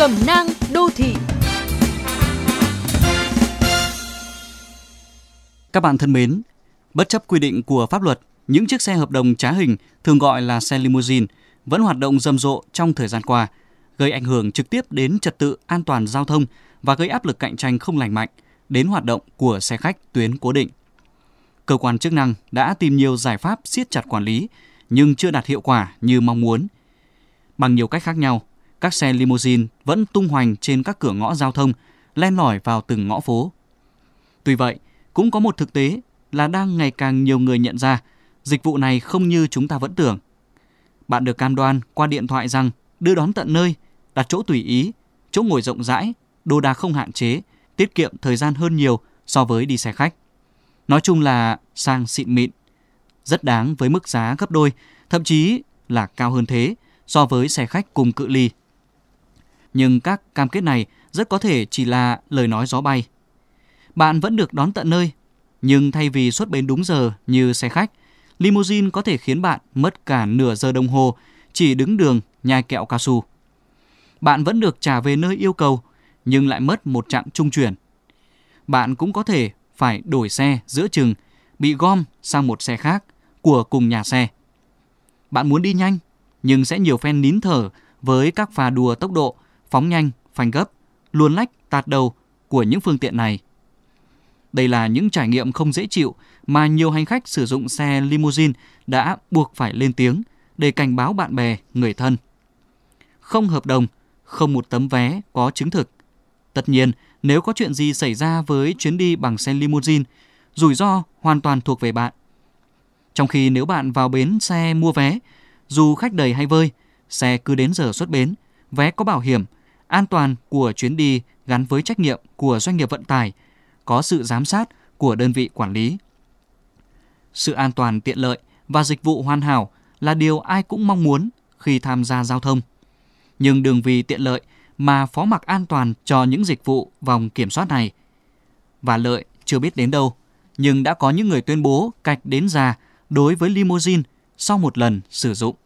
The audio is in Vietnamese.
Cẩm nang đô thị Các bạn thân mến, bất chấp quy định của pháp luật, những chiếc xe hợp đồng trá hình thường gọi là xe limousine vẫn hoạt động rầm rộ trong thời gian qua, gây ảnh hưởng trực tiếp đến trật tự an toàn giao thông và gây áp lực cạnh tranh không lành mạnh đến hoạt động của xe khách tuyến cố định. Cơ quan chức năng đã tìm nhiều giải pháp siết chặt quản lý nhưng chưa đạt hiệu quả như mong muốn. Bằng nhiều cách khác nhau, các xe limousine vẫn tung hoành trên các cửa ngõ giao thông, len lỏi vào từng ngõ phố. Tuy vậy, cũng có một thực tế là đang ngày càng nhiều người nhận ra dịch vụ này không như chúng ta vẫn tưởng. Bạn được cam đoan qua điện thoại rằng đưa đón tận nơi, đặt chỗ tùy ý, chỗ ngồi rộng rãi, đồ đạc không hạn chế, tiết kiệm thời gian hơn nhiều so với đi xe khách. Nói chung là sang xịn mịn, rất đáng với mức giá gấp đôi, thậm chí là cao hơn thế so với xe khách cùng cự ly. Nhưng các cam kết này rất có thể chỉ là lời nói gió bay. Bạn vẫn được đón tận nơi, nhưng thay vì xuất bến đúng giờ như xe khách, limousine có thể khiến bạn mất cả nửa giờ đồng hồ chỉ đứng đường nhai kẹo cao su. Bạn vẫn được trả về nơi yêu cầu, nhưng lại mất một chặng trung chuyển. Bạn cũng có thể phải đổi xe giữa chừng, bị gom sang một xe khác của cùng nhà xe. Bạn muốn đi nhanh, nhưng sẽ nhiều phen nín thở với các pha đùa tốc độ, phóng nhanh, phanh gấp, luồn lách, tạt đầu của những phương tiện này. Đây là những trải nghiệm không dễ chịu mà nhiều hành khách sử dụng xe limousine đã buộc phải lên tiếng để cảnh báo bạn bè, người thân. Không hợp đồng, không một tấm vé có chứng thực. Tất nhiên, nếu có chuyện gì xảy ra với chuyến đi bằng xe limousine, rủi ro hoàn toàn thuộc về bạn. Trong khi nếu bạn vào bến xe mua vé, dù khách đầy hay vơi, xe cứ đến giờ xuất bến, vé có bảo hiểm, an toàn của chuyến đi gắn với trách nhiệm của doanh nghiệp vận tải, có sự giám sát của đơn vị quản lý. Sự an toàn tiện lợi và dịch vụ hoàn hảo là điều ai cũng mong muốn khi tham gia giao thông. Nhưng đừng vì tiện lợi mà phó mặc an toàn cho những dịch vụ vòng kiểm soát này. Và lợi chưa biết đến đâu, nhưng đã có những người tuyên bố cạch đến già đối với limousine sau một lần sử dụng.